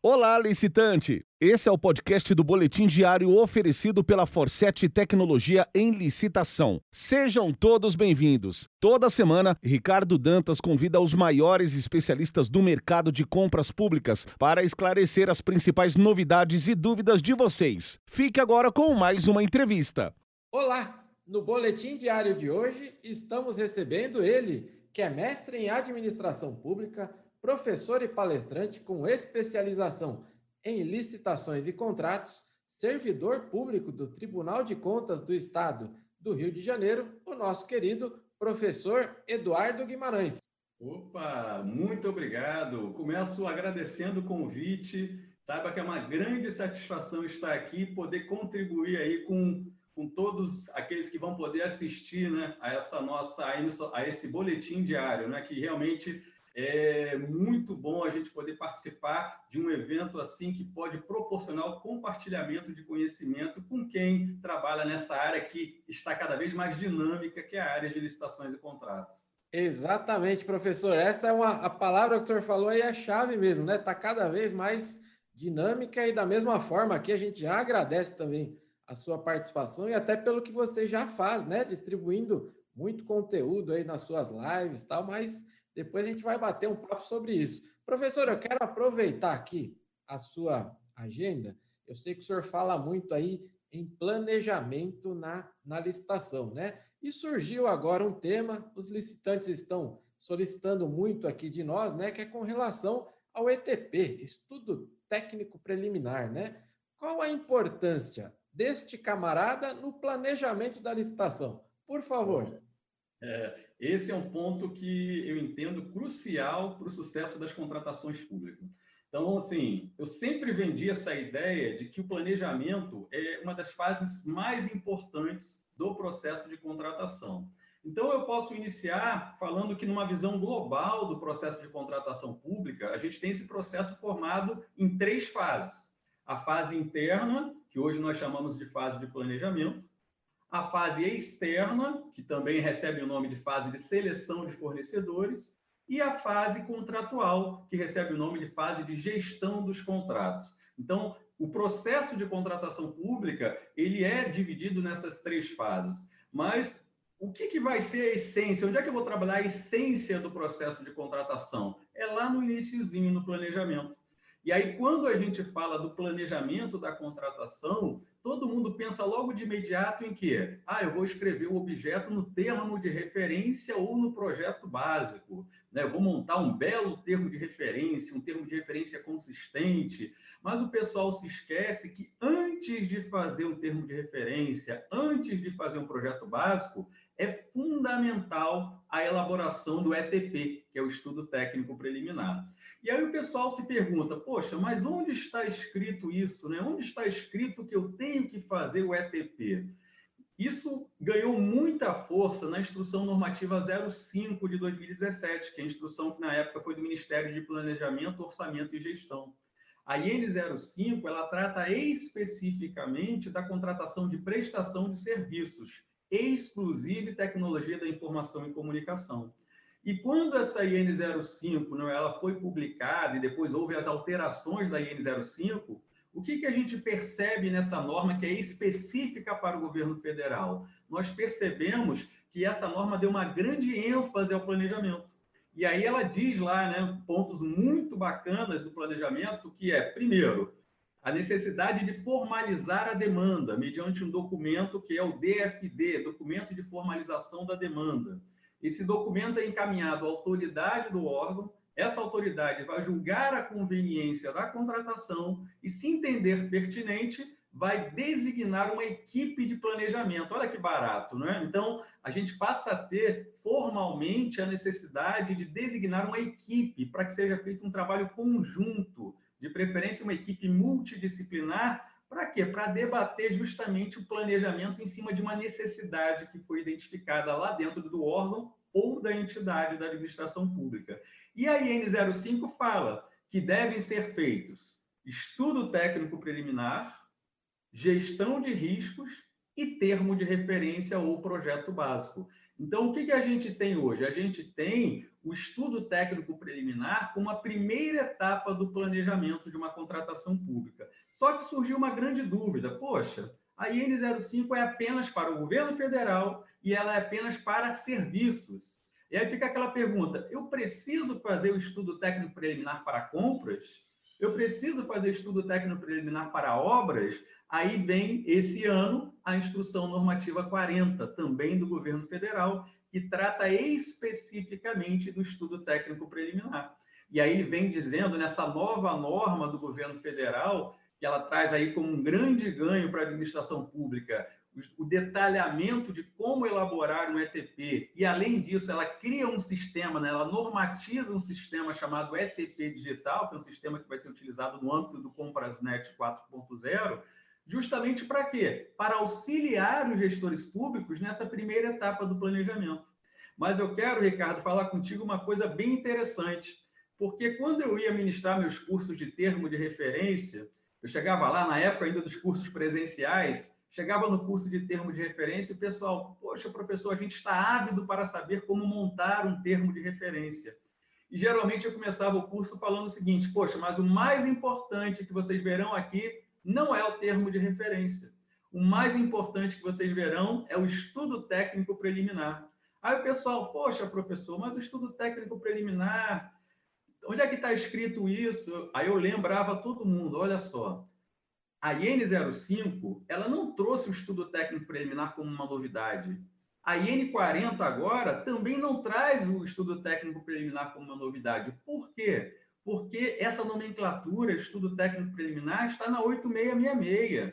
Olá, licitante! Esse é o podcast do Boletim Diário oferecido pela Forset Tecnologia em Licitação. Sejam todos bem-vindos. Toda semana, Ricardo Dantas convida os maiores especialistas do mercado de compras públicas para esclarecer as principais novidades e dúvidas de vocês. Fique agora com mais uma entrevista. Olá! No Boletim Diário de hoje, estamos recebendo ele, que é mestre em Administração Pública professor e palestrante com especialização em licitações e contratos, servidor público do Tribunal de Contas do Estado do Rio de Janeiro, o nosso querido professor Eduardo Guimarães. Opa, muito obrigado. Começo agradecendo o convite. Saiba que é uma grande satisfação estar aqui, poder contribuir aí com, com todos aqueles que vão poder assistir né, a essa nossa a esse boletim diário, né, que realmente é muito bom a gente poder participar de um evento assim que pode proporcionar o compartilhamento de conhecimento com quem trabalha nessa área que está cada vez mais dinâmica, que é a área de licitações e contratos. Exatamente, professor. Essa é uma a palavra que o senhor falou aí é a chave mesmo, né? Está cada vez mais dinâmica e da mesma forma aqui a gente já agradece também a sua participação e até pelo que você já faz, né? Distribuindo muito conteúdo aí nas suas lives, tal, mas depois a gente vai bater um papo sobre isso. Professor, eu quero aproveitar aqui a sua agenda. Eu sei que o senhor fala muito aí em planejamento na, na licitação, né? E surgiu agora um tema, os licitantes estão solicitando muito aqui de nós, né? Que é com relação ao ETP, Estudo Técnico Preliminar, né? Qual a importância deste camarada no planejamento da licitação? Por favor. É, esse é um ponto que eu entendo crucial para o sucesso das contratações públicas. Então, assim, eu sempre vendi essa ideia de que o planejamento é uma das fases mais importantes do processo de contratação. Então, eu posso iniciar falando que, numa visão global do processo de contratação pública, a gente tem esse processo formado em três fases: a fase interna, que hoje nós chamamos de fase de planejamento, a fase externa, que também recebe o nome de fase de seleção de fornecedores, e a fase contratual, que recebe o nome de fase de gestão dos contratos. Então, o processo de contratação pública, ele é dividido nessas três fases. Mas o que, que vai ser a essência? Onde é que eu vou trabalhar a essência do processo de contratação? É lá no iníciozinho, no planejamento. E aí, quando a gente fala do planejamento da contratação, todo mundo pensa logo de imediato em que, ah, eu vou escrever o objeto no termo de referência ou no projeto básico, né? Eu vou montar um belo termo de referência, um termo de referência consistente, mas o pessoal se esquece que antes de fazer um termo de referência, antes de fazer um projeto básico, é fundamental a elaboração do ETP, que é o estudo técnico preliminar. E aí o pessoal se pergunta: poxa, mas onde está escrito isso? Né? Onde está escrito que eu tenho que fazer o ETP? Isso ganhou muita força na Instrução Normativa 05 de 2017, que é a instrução que na época foi do Ministério de Planejamento, Orçamento e Gestão. A IN 05 ela trata especificamente da contratação de prestação de serviços, exclusive tecnologia da informação e comunicação. E quando essa IN 05 não, ela foi publicada e depois houve as alterações da IN 05, o que, que a gente percebe nessa norma que é específica para o governo federal? Nós percebemos que essa norma deu uma grande ênfase ao planejamento. E aí ela diz lá, né, pontos muito bacanas do planejamento, que é, primeiro, a necessidade de formalizar a demanda mediante um documento que é o DFD, Documento de Formalização da Demanda. Esse documento é encaminhado à autoridade do órgão, essa autoridade vai julgar a conveniência da contratação e, se entender pertinente, vai designar uma equipe de planejamento. Olha que barato, não é? Então, a gente passa a ter formalmente a necessidade de designar uma equipe para que seja feito um trabalho conjunto, de preferência uma equipe multidisciplinar, para quê? Para debater justamente o planejamento em cima de uma necessidade que foi identificada lá dentro do órgão ou da entidade da administração pública. E a IN05 fala que devem ser feitos estudo técnico preliminar, gestão de riscos e termo de referência ou projeto básico. Então, o que, que a gente tem hoje? A gente tem o estudo técnico preliminar como a primeira etapa do planejamento de uma contratação pública. Só que surgiu uma grande dúvida: poxa, a IN 05 é apenas para o governo federal e ela é apenas para serviços. E aí fica aquela pergunta: eu preciso fazer o estudo técnico preliminar para compras? Eu preciso fazer estudo técnico preliminar para obras? Aí vem esse ano a instrução normativa 40, também do governo federal, que trata especificamente do estudo técnico preliminar. E aí vem dizendo nessa nova norma do governo federal que ela traz aí como um grande ganho para a administração pública o detalhamento de como elaborar um ETP, e além disso, ela cria um sistema, né? ela normatiza um sistema chamado ETP digital, que é um sistema que vai ser utilizado no âmbito do Comprasnet 4.0, justamente para quê? Para auxiliar os gestores públicos nessa primeira etapa do planejamento. Mas eu quero, Ricardo, falar contigo uma coisa bem interessante, porque quando eu ia ministrar meus cursos de termo de referência, eu chegava lá, na época ainda dos cursos presenciais, chegava no curso de termo de referência e o pessoal, poxa, professor, a gente está ávido para saber como montar um termo de referência. E geralmente eu começava o curso falando o seguinte: poxa, mas o mais importante que vocês verão aqui não é o termo de referência. O mais importante que vocês verão é o estudo técnico preliminar. Aí o pessoal, poxa, professor, mas o estudo técnico preliminar, onde é que está escrito isso? Aí eu lembrava todo mundo, olha só, a IN 05, ela não trouxe o estudo técnico preliminar como uma novidade. A IN 40 agora também não traz o estudo técnico preliminar como uma novidade. Por quê? Porque essa nomenclatura, estudo técnico preliminar, está na 8666.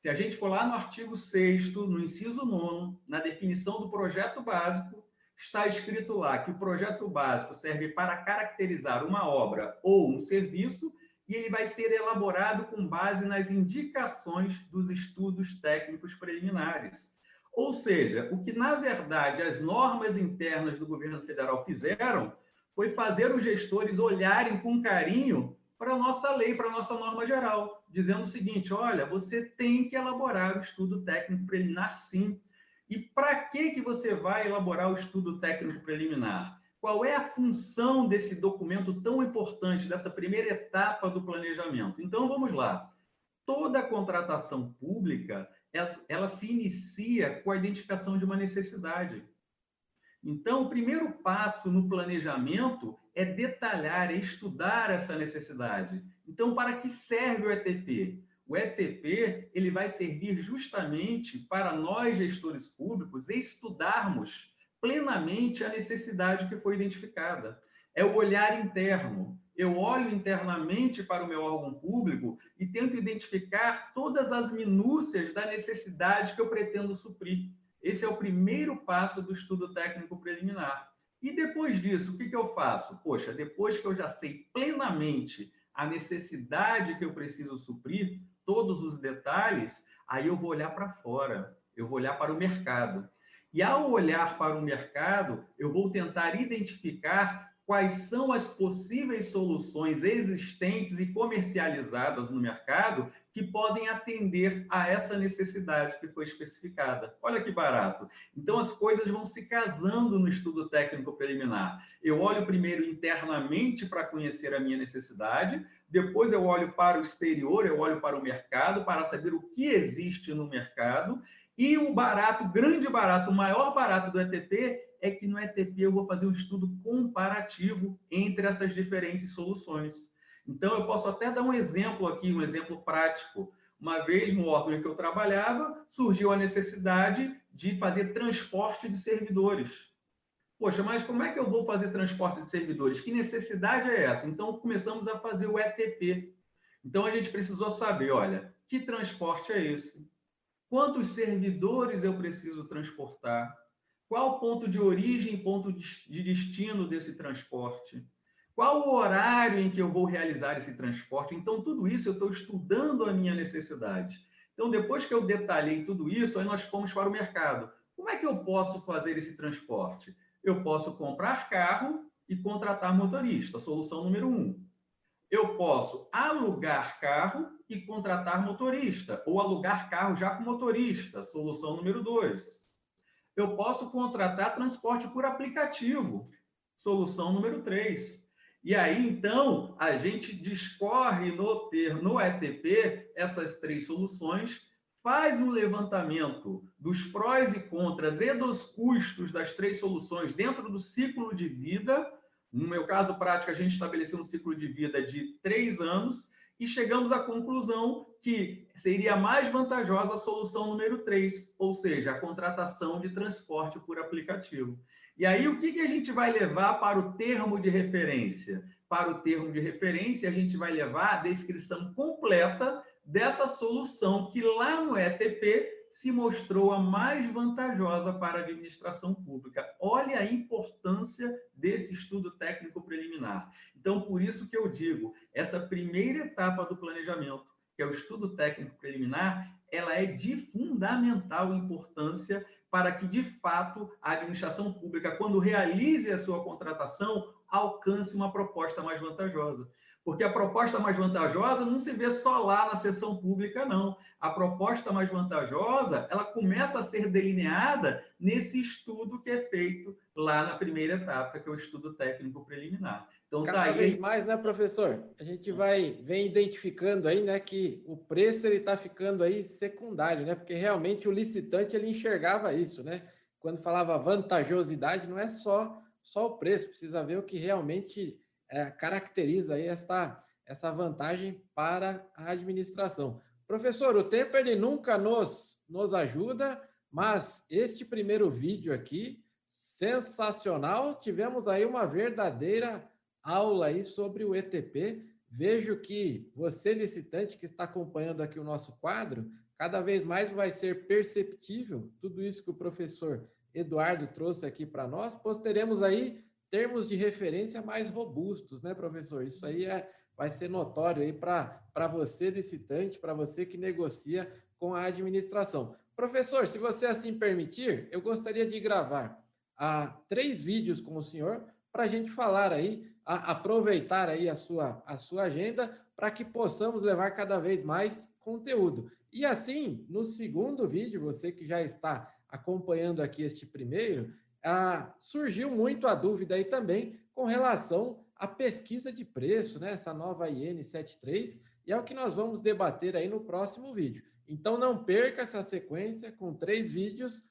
Se a gente for lá no artigo 6 no inciso 9 na definição do projeto básico, está escrito lá que o projeto básico serve para caracterizar uma obra ou um serviço e ele vai ser elaborado com base nas indicações dos estudos técnicos preliminares. Ou seja, o que, na verdade, as normas internas do governo federal fizeram foi fazer os gestores olharem com carinho para a nossa lei, para a nossa norma geral, dizendo o seguinte: olha, você tem que elaborar o estudo técnico preliminar, sim. E para que, que você vai elaborar o estudo técnico preliminar? qual é a função desse documento tão importante, dessa primeira etapa do planejamento. Então, vamos lá. Toda contratação pública, ela, ela se inicia com a identificação de uma necessidade. Então, o primeiro passo no planejamento é detalhar, é estudar essa necessidade. Então, para que serve o ETP? O ETP ele vai servir justamente para nós, gestores públicos, estudarmos plenamente a necessidade que foi identificada. É o olhar interno. Eu olho internamente para o meu órgão público e tento identificar todas as minúcias da necessidade que eu pretendo suprir. Esse é o primeiro passo do estudo técnico preliminar. E depois disso, o que, que eu faço? Poxa, depois que eu já sei plenamente a necessidade que eu preciso suprir, todos os detalhes, aí eu vou olhar para fora, eu vou olhar para o mercado. E ao olhar para o mercado, eu vou tentar identificar quais são as possíveis soluções existentes e comercializadas no mercado que podem atender a essa necessidade que foi especificada. Olha que barato. Então as coisas vão se casando no estudo técnico preliminar. Eu olho primeiro internamente para conhecer a minha necessidade, depois eu olho para o exterior, eu olho para o mercado para saber o que existe no mercado e o barato, grande barato, o maior barato do ETP é que no ETP eu vou fazer um estudo comparativo entre essas diferentes soluções. Então, eu posso até dar um exemplo aqui, um exemplo prático. Uma vez no órgão em que eu trabalhava, surgiu a necessidade de fazer transporte de servidores. Poxa, mas como é que eu vou fazer transporte de servidores? Que necessidade é essa? Então, começamos a fazer o ETP. Então, a gente precisou saber, olha, que transporte é esse? Quantos servidores eu preciso transportar? Qual o ponto de origem ponto de destino desse transporte? Qual o horário em que eu vou realizar esse transporte? Então, tudo isso eu estou estudando a minha necessidade. Então, depois que eu detalhei tudo isso, aí nós fomos para o mercado. Como é que eu posso fazer esse transporte? Eu posso comprar carro e contratar motorista, solução número um. Eu posso alugar carro e contratar motorista, ou alugar carro já com motorista, solução número dois. Eu posso contratar transporte por aplicativo. solução número 3. E aí, então, a gente discorre no ter, no ETP essas três soluções, faz um levantamento dos prós e contras e dos custos das três soluções dentro do ciclo de vida. No meu caso prático, a gente estabeleceu um ciclo de vida de três anos e chegamos à conclusão que seria mais vantajosa a solução número 3, ou seja, a contratação de transporte por aplicativo. E aí, o que, que a gente vai levar para o termo de referência? Para o termo de referência, a gente vai levar a descrição completa dessa solução que lá no ETP se mostrou a mais vantajosa para a administração pública. Olha a importância desse estudo técnico preliminar. Então, por isso que eu digo, essa primeira etapa do planejamento, que é o estudo técnico preliminar, ela é de fundamental importância para que, de fato, a administração pública, quando realize a sua contratação, alcance uma proposta mais vantajosa. Porque a proposta mais vantajosa não se vê só lá na sessão pública, não. A proposta mais vantajosa, ela começa a ser delineada nesse estudo que é feito lá na primeira etapa, que é o estudo técnico preliminar. Então, tá Cada tá aí... vez mais, né, professor? A gente vai vem identificando aí, né, que o preço ele está ficando aí secundário, né? Porque realmente o licitante ele enxergava isso, né? Quando falava vantajosidade, não é só só o preço, precisa ver o que realmente é, caracteriza aí esta essa vantagem para a administração. Professor, o tempo ele nunca nos nos ajuda, mas este primeiro vídeo aqui sensacional, tivemos aí uma verdadeira aula aí sobre o ETP. Vejo que você, licitante, que está acompanhando aqui o nosso quadro, cada vez mais vai ser perceptível tudo isso que o professor Eduardo trouxe aqui para nós, pois teremos aí termos de referência mais robustos, né, professor? Isso aí é, vai ser notório aí para você, licitante, para você que negocia com a administração. Professor, se você assim permitir, eu gostaria de gravar ah, três vídeos com o senhor para a gente falar aí a aproveitar aí a sua, a sua agenda para que possamos levar cada vez mais conteúdo. E assim, no segundo vídeo, você que já está acompanhando aqui este primeiro, ah, surgiu muito a dúvida aí também com relação à pesquisa de preço, né? Essa nova IN 73, e é o que nós vamos debater aí no próximo vídeo. Então não perca essa sequência com três vídeos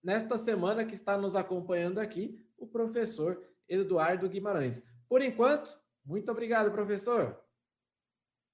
nesta semana que está nos acompanhando aqui o professor Eduardo Guimarães. Por enquanto, muito obrigado, professor.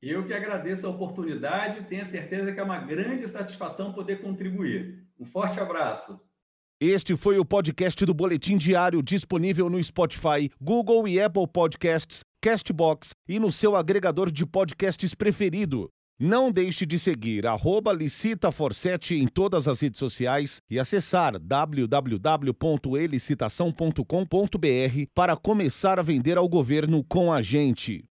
Eu que agradeço a oportunidade, tenho certeza que é uma grande satisfação poder contribuir. Um forte abraço. Este foi o podcast do Boletim Diário disponível no Spotify, Google e Apple Podcasts, Castbox e no seu agregador de podcasts preferido. Não deixe de seguir arroba licitaforsete em todas as redes sociais e acessar www.elicitação.com.br para começar a vender ao governo com a gente.